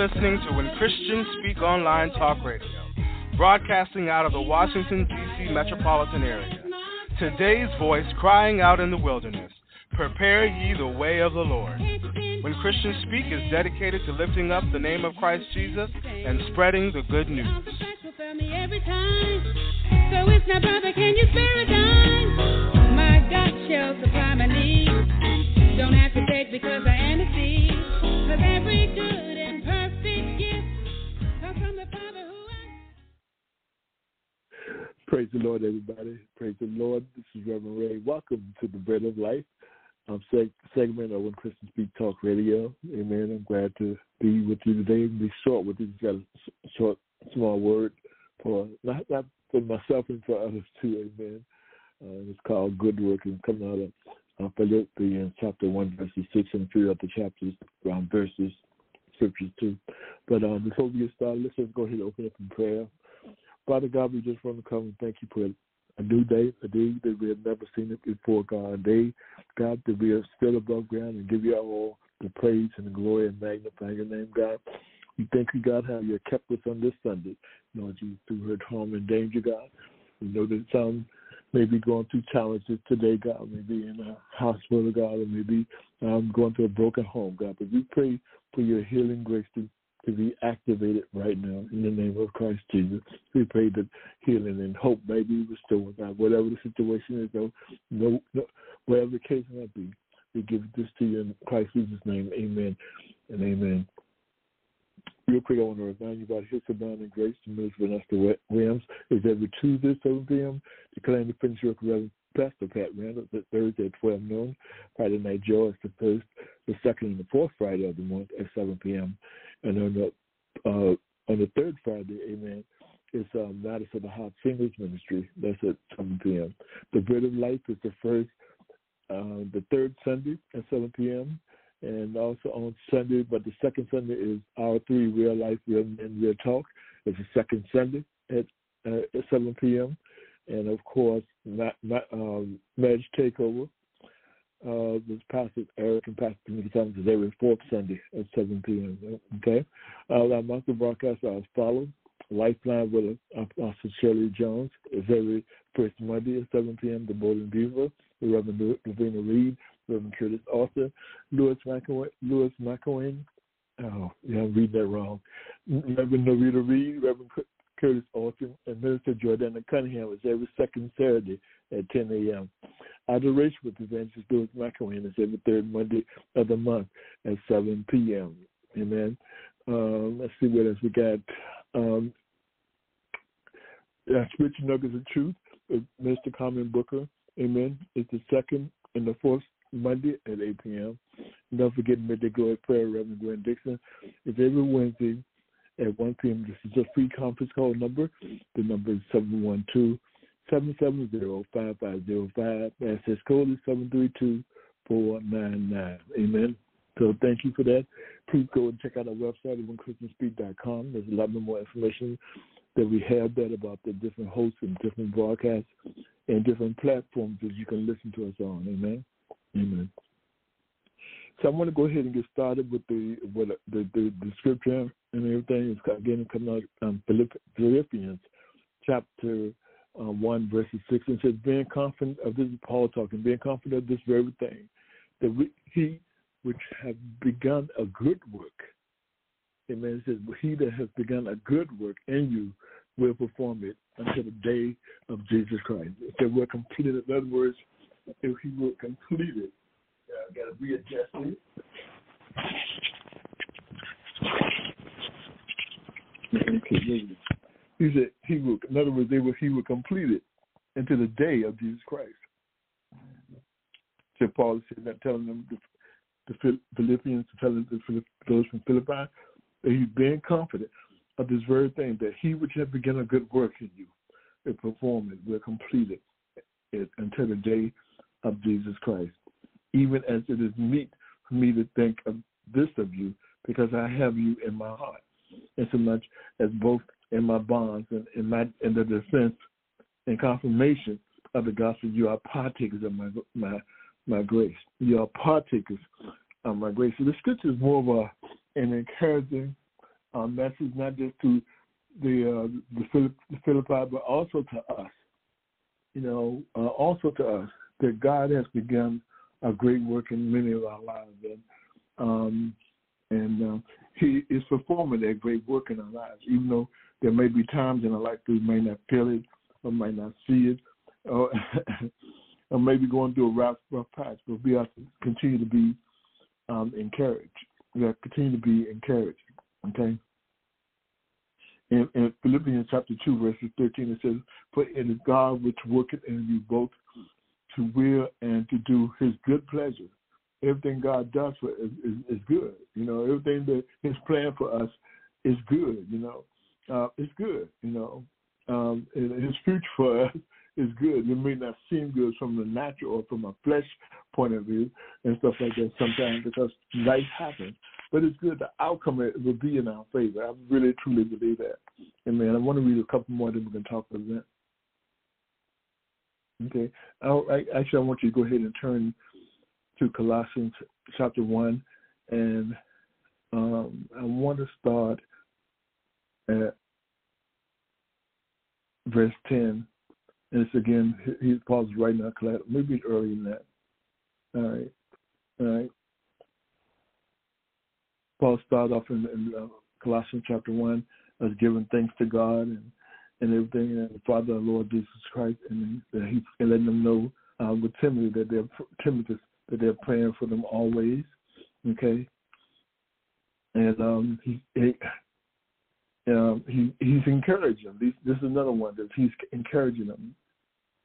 Listening to When Christians Speak Online Talk Radio, broadcasting out of the Washington, D.C. metropolitan area. Today's voice crying out in the wilderness Prepare ye the way of the Lord. When Christians Speak is dedicated to lifting up the name of Christ Jesus and spreading the good news. So it's now, brother, can you spare a dime? My God shall supply my needs. Don't have to beg because I am a seed. Cause every good Praise the Lord, everybody. Praise the Lord. This is Reverend Ray. Welcome to the Bread of Life um, seg- segment of When Christians Speak Talk Radio. Amen. I'm glad to be with you today. and Be short with you. Just got a short, small word for not, not for myself and for others too. Amen. Uh, it's called Good Work and coming out of uh, Philippians chapter 1, verses 6 and 3 of the chapters, around verses, scriptures too. But um, before we get started, let's just go ahead and open up in prayer. Father God, we just want to come and thank you for a new day, a day that we have never seen it before, God. A day, God, that we are still above ground and give you all the praise and the glory and magnify your name, God. We thank you, God, how you kept us on this Sunday. Lord, you through hurt, harm, and danger, God. We know that some may be going through challenges today, God, maybe in a hospital, God, or maybe um, going through a broken home, God. But we pray for your healing grace to, to be activated right now in the name of Christ Jesus. We pray that healing and hope may be restored, God. Whatever the situation is, though, no, no, whatever the case might be, we give this to you in Christ Jesus' name. Amen and amen. Real quick, I want to remind you about His Abounding Grace to Minister Vanessa Williams is every Tuesday, 7 p.m. Declaring the finished of Reverend Pastor Pat Randall, the Thursday at 12 noon. Friday Night Joy is the first, the second, and the fourth Friday of the month at 7 p.m. And on the uh, on the third Friday, amen, it's um, Matters of the Heart Singles Ministry. That's at 7 p.m. The Bread of Life is the first, uh, the third Sunday at 7 p.m and also on Sunday. But the second Sunday is our three real life, real men, real talk. It's the second Sunday at, uh, at 7 p.m. And of course, not, not, um, Takeover. Uh, this Pastor Eric and Pastor Timothy Thomas is every fourth Sunday at 7 p.m. Okay. Uh, our monthly broadcasts are as follows. Lifeline with Apostle Shirley Jones is every first Monday at 7 p.m. The Bold and Beautiful, the Reverend Lavina Reed Reverend Curtis Austin, Louis McElwain, Louis McElwain. Oh, yeah, I'm reading that wrong. Reverend Norita Reed, Reverend Curtis Austin, and Minister Jordana Cunningham is every second Saturday at 10 a.m. Adoration with Evangelist Louis McElwain is every third Monday of the month at 7 p.m. Amen. Um, let's see what else we got. Um, uh, Spiritual Nuggets of Truth Mr. Carmen Booker. Amen. It's the second and the fourth Monday at 8 p.m. Don't forget Midday Glory Prayer, Reverend Gwen Dixon. It's every Wednesday at 1 p.m. This is a free conference call number. The number is 712 770 5505. Access code is 732 499. Amen. So thank you for that. Please go and check out our website at whenchristianspeak.com. There's a lot more information that we have there about the different hosts and different broadcasts and different platforms that you can listen to us on. Amen. Amen. So I want to go ahead and get started with the with the, the, the scripture and everything. It's again coming out um, Philippians chapter um, one verses six and says, "Being confident of this, Paul talking, being confident of this very thing, that we, he which have begun a good work." Amen. It says, "He that has begun a good work in you will perform it until the day of Jesus Christ." Said, "We're completed." In other words, if he will complete it. Got to readjust it. He said he will. In other words, they will. He will complete it until the day of Jesus Christ. So Paul said that, telling them the, the Philippians, telling the, those from Philippi, that he's being confident of this very thing that he which has begun a good work in you, will perform it, will complete it, it until the day of Jesus Christ, even as it is meet for me to think of this of you, because I have you in my heart, insomuch as both in my bonds and in my in the defense and confirmation of the gospel, you are partakers of my my my grace. You are partakers of my grace. So the scripture is more of a, an encouraging um, message, not just to the uh, the Philippi, but also to us. You know, uh, also to us that God has begun a great work in many of our lives, and um, and uh, He is performing that great work in our lives. Even though there may be times in our life we may not feel it or may not see it, or, or maybe going through a rough, rough patch, but we have to continue to be um, encouraged. We have to continue to be encouraged. Okay. In, in Philippians chapter 2, verses 13, it says, For it is God which worketh in you both to will and to do his good pleasure. Everything God does for is, is, is good. You know, everything that his plan for us is good, you know. Uh, it's good, you know. Um, his future for us is good. It may not seem good from the natural or from a flesh point of view and stuff like that sometimes because life happens. But it's good. The outcome will be in our favor. I really, truly believe that. And man, I want to read a couple more, then we can talk about that. Okay. I, actually, I want you to go ahead and turn to Colossians chapter 1. And um, I want to start at verse 10. And it's again, he pauses right now, maybe early in that. All right. All right. Paul started off in, in uh, Colossians chapter 1 as giving thanks to God and and everything, and the Father, our Lord Jesus Christ, and that He's letting them know uh, with Timothy that they're Timothy that they're praying for them always. Okay, and um, he, he um, he he's encouraging them. This, this is another one that he's encouraging them.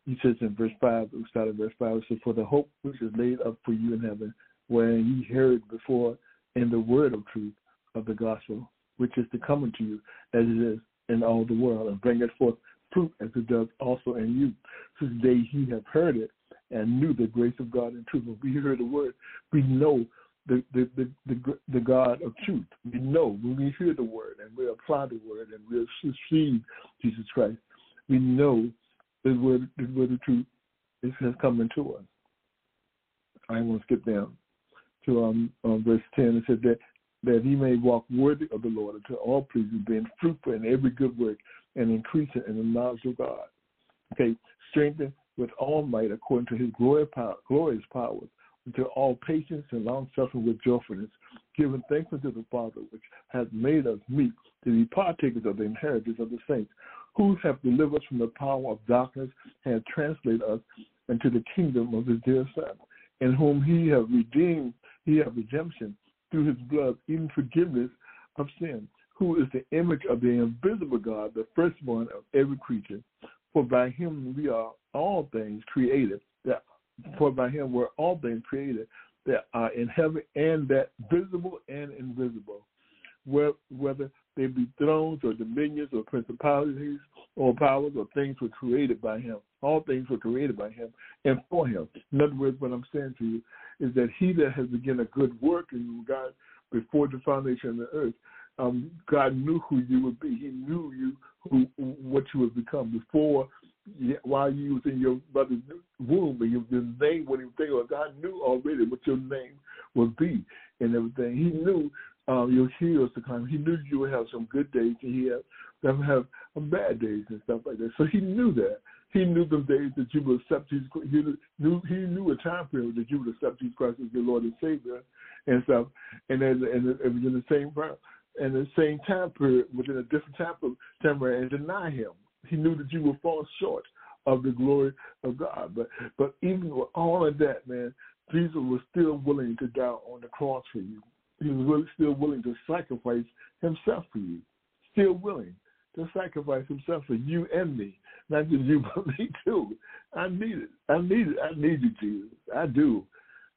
He says in verse five, we start at verse five. It says, "For the hope which is laid up for you in heaven, where ye heard before in the word of truth of the gospel, which is to come unto you, as it is in all the world and bring it forth fruit as it does also in you. Since day he have heard it and knew the grace of God and truth. When we hear the word, we know the, the, the, the, the God of truth. We know when we hear the word and we apply the word and we receive Jesus Christ, we know the word, the word of truth is, has come into us. I want to skip down to um, um, verse 10. It said that that he may walk worthy of the Lord unto all pleasing, being fruitful in every good work and increasing in the knowledge of God. Okay, strengthened with all might according to his glorious, power, glorious powers, unto all patience and long suffering with joyfulness, giving thanks unto the Father, which has made us meet to be partakers of the inheritance of the saints, who have delivered us from the power of darkness and translated us into the kingdom of his dear Son, in whom he hath redeemed, he hath redemption through his blood, even forgiveness of sin, who is the image of the invisible God, the firstborn of every creature. For by him we are all things created. That, for by him were all things created that are in heaven and that visible and invisible, whether they be thrones or dominions or principalities or powers or things were created by him. All things were created by him and for him. In other words, what I'm saying to you is that he that has begun a good work in you, God, before the foundation of the earth, um, God knew who you would be. He knew you who what you would become before, while you was in your mother's womb, and your, your name when you think, well, God knew already what your name would be and everything. He knew um, your heroes to come. He knew you would have some good days, and he had them have bad days and stuff like that. So he knew that. He knew the days that you would accept Jesus. He knew he knew a time period that you would accept Jesus Christ as your Lord and Savior, and stuff. And then and it was in the same and the same time period, within a different time period, and deny Him. He knew that you would fall short of the glory of God. But but even with all of that, man, Jesus was still willing to die on the cross for you. He was really still willing to sacrifice himself for you. Still willing to sacrifice himself for you and me. Not just you, but me too. I need it. I need it. I need you, Jesus. I do,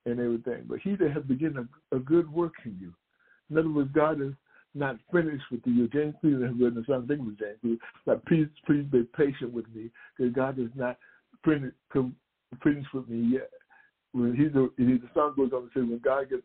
and everything. But he that has begun a, a good work in you. In other words, God is not finished with you. James Cleveland has written song, I think it was James Cleveland, like, please, please be patient with me, because God is not finished, finished with me yet. When he's a, the song goes on to say, when God gets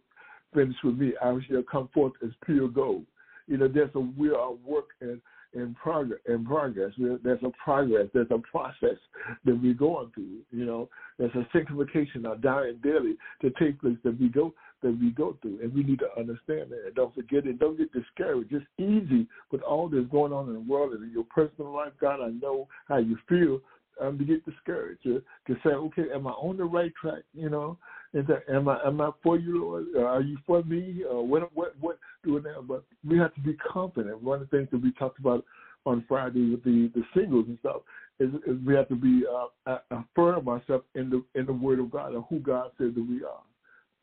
finished with me, I shall come forth as pure gold. You know, there's a we are work and in progress. In progress, there's a progress. There's a process that we're going through. You know, there's a sanctification, a dying daily to take place that we go that we go through, and we need to understand that. And don't forget it. Don't get discouraged. It's easy with all that's going on in the world and in your personal life. God, I know how you feel. Um, to get discouraged, to, to say, okay, am I on the right track? You know, that am I am I for you, Lord? Are you for me? Uh, what what what doing that? But we have to be confident. One of the things that we talked about on Friday with the the singles and stuff is, is we have to be uh, affirm ourselves in the in the Word of God and who God says that we are.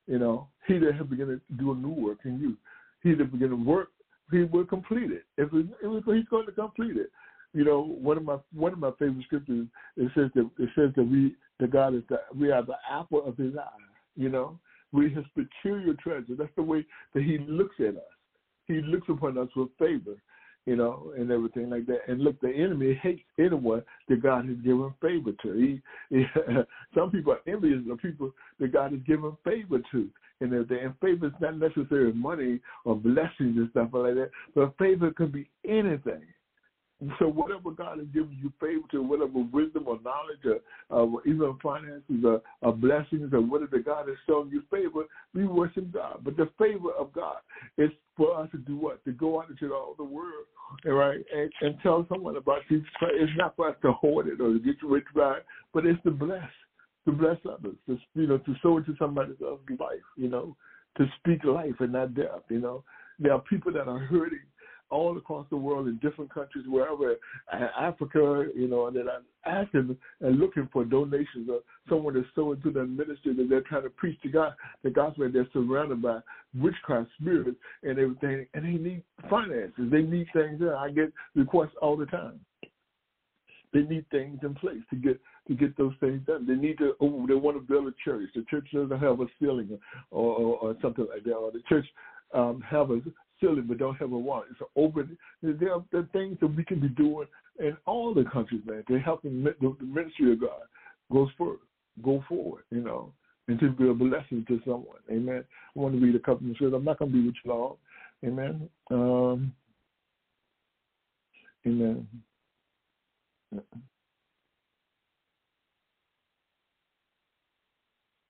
You know, He that has begun to do a new work in you, He that begun to work, He will complete it. If, it, if He's going to complete it. You know, one of my one of my favorite scriptures it says that it says that we the God is that we are the apple of His eye. You know, we His peculiar treasure. That's the way that He looks at us. He looks upon us with favor you know, and everything like that. And look, the enemy hates anyone that God has given favor to. He, he some people are envious of people that God has given favor to. And. And favor is not necessarily money or blessings and stuff like that, but favor could be anything. So whatever God has given you favor to, whatever wisdom or knowledge or, or even finances or, or blessings or whatever God has shown you favor, we worship God. But the favor of God is for us to do what? To go out into all the world, right, and, and tell someone about Jesus Christ. It's not for us to hoard it or to get rich by it, but it's to bless, to bless others, to you know, to sow into somebody else's life, you know, to speak life and not death. You know, there are people that are hurting all across the world in different countries, wherever, Africa, you know, and then I'm asking and looking for donations or someone to sow into the ministry that they're trying to preach to God, the gospel, and they're surrounded by witchcraft spirits and everything, and they need finances. They need things. I get requests all the time. They need things in place to get to get those things done. They need to. Oh, they want to build a church. The church doesn't have a ceiling or, or, or something like that. Or the church um, have a silly but don't have a want. It's open. There are, are things that we can be doing in all the countries, man, to help the, the ministry of God goes forward, go forward, you know, and to be a blessing to someone. Amen. I want to read a couple of scriptures. I'm not going to be with you long. Amen. Um, amen.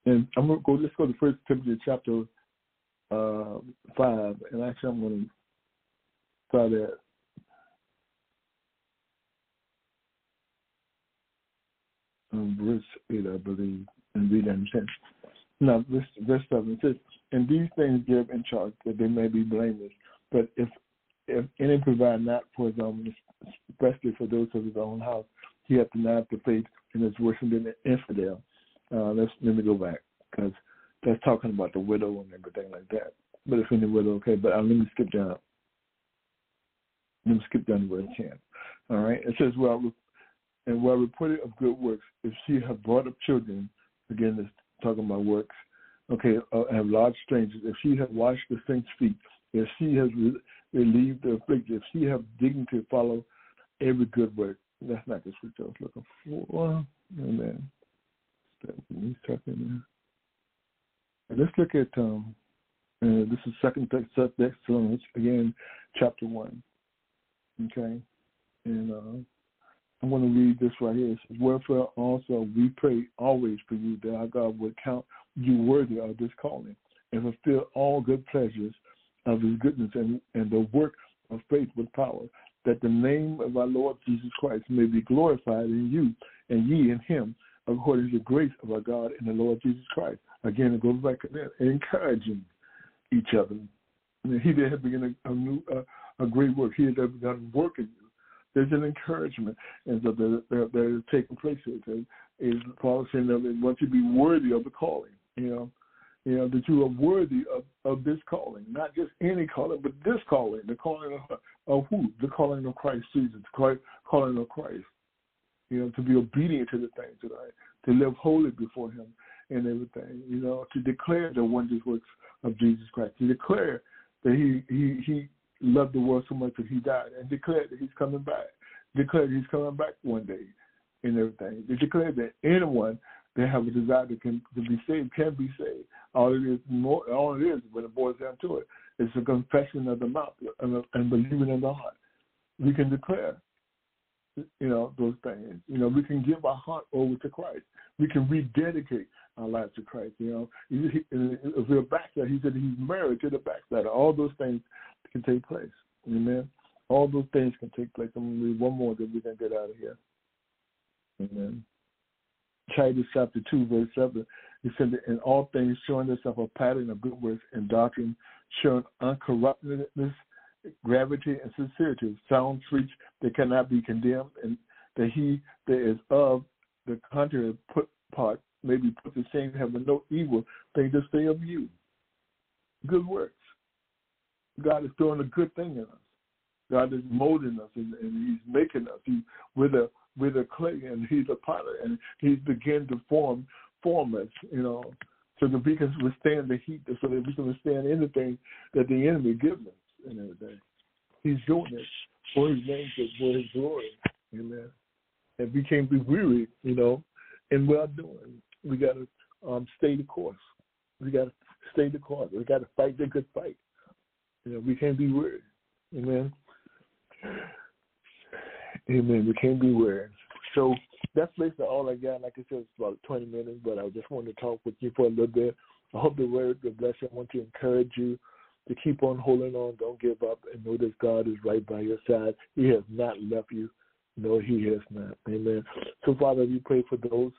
And I'm gonna go. Let's go to First Timothy chapter uh, 5, and actually I'm going to start at um, verse 8, I believe, and read and 10. Now, verse, verse 7 says, And these things give in charge that they may be blameless. But if if any provide not for his own, especially for those of his own house, he hath denied the faith and is worse than an infidel. Uh, let's let me go back because that's talking about the widow and everything like that. But if any widow, okay. But uh, let me skip down. Let me skip down where I can. All right. It says, well, and well reported of good works, if she have brought up children, again, it's talking about works, okay, uh, have large strangers, if she have washed the saints' feet, if she has relieved the afflicted, if she have dignity to follow every good work. That's not the scripture I was looking for. Amen. He's talking Let's look at um, uh, this is Second Thessalonians again, chapter one. Okay, and uh, I'm going to read this right here. It says, "Wherefore also we pray always for you that our God would count you worthy of this calling, and fulfill all good pleasures of His goodness and, and the work of faith with power, that the name of our Lord Jesus Christ may be glorified in you and ye in Him, according to the grace of our God and the Lord Jesus Christ." Again, it goes back to that, encouraging each other. he that has begun a, a new, uh, a great work, he that has begun work in you. There's an encouragement, and so that, that, that is taking place here. Is Paul saying that want you to be worthy of the calling, you know, you know that you are worthy of, of this calling, not just any calling, but this calling, the calling of, of who? The calling of Christ Jesus, the calling of Christ. You know, to be obedient to the things that I, to live holy before Him, and everything, you know, to declare the wondrous works of Jesus Christ, to declare that he he he loved the world so much that he died, and declare that he's coming back, declare that he's coming back one day, and everything. To declare that anyone that have a desire to, can, to be saved can be saved. All it is, more, all it is, when it boils down to it, is a confession of the mouth and, and believing in the heart. We can declare you know, those things. You know, we can give our heart over to Christ. We can rededicate our lives to Christ. You know, if we're backslider, he said he's married to the backslider. All those things can take place. Amen. All those things can take place. I'm going to read one more that we can get out of here. Amen. Titus chapter 2, verse 7. He said, in all things showing yourself a pattern of good works and doctrine, showing uncorruptedness, gravity, and sincerity, sound speech that cannot be condemned, and that he that is of the contrary put part may be put to shame, having no evil thing to say of you. Good works. God is doing a good thing in us. God is molding us and, and He's making us. He, with a with a clay and He's a potter and He's beginning to form form us, you know, so that we can withstand the heat, so that we can withstand anything that the enemy gives us and everything. He's doing it for His name, for His glory. Amen. And we can't be weary, you know, in well doing. We got to um, stay the course. We got to stay the course. We got to fight the good fight. You know, we can't be weary. Amen. Amen. We can't be weary. So that's basically all I got. Like I said, it's about 20 minutes, but I just wanted to talk with you for a little bit. I hope the word will bless you. I want to encourage you to keep on holding on. Don't give up and know that God is right by your side. He has not left you. No, he has not. Amen. So, Father, we pray for those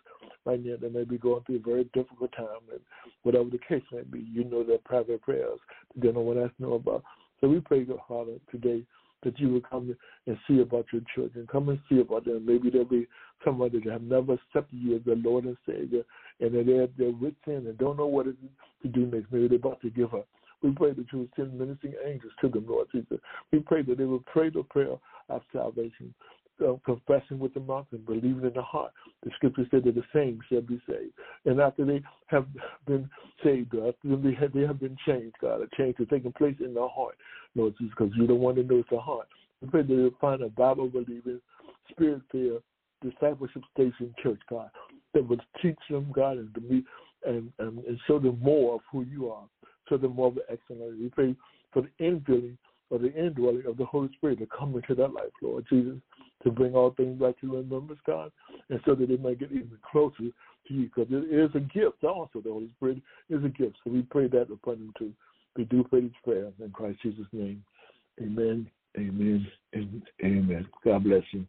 right now that may be going through a very difficult time, and whatever the case may be, you know their private prayers that no one else know about. So we pray, God, Father, today that you will come and see about your children. Come and see about them. Maybe there'll be somebody that have never accepted you as their Lord and Savior, and they're, they're with sin and don't know what to do next. Maybe they're about to give up. We pray that you will send ministering angels to them, Lord Jesus. We pray that they will pray the prayer of salvation, uh, confessing with the mouth and believing in the heart. The scripture said that the same shall be saved. And after they have been saved, God, they have, they have been changed, God. A change has taken place in their heart, Lord Jesus, because you're the one that knows the heart. We pray that they'll find a Bible believing, spirit filled, discipleship station church, God, that will teach them, God, and to meet and, and, and show them more of who you are, of the excellence. We pray for the infilling or the indwelling of the Holy Spirit to come into that life, Lord Jesus, to bring all things back to remembrance, God, and so that they might get even closer to you, because it is a gift also. The Holy Spirit is a gift, so we pray that upon them too. We do pray this prayer in Christ Jesus' name. Amen, amen, and amen. God bless you.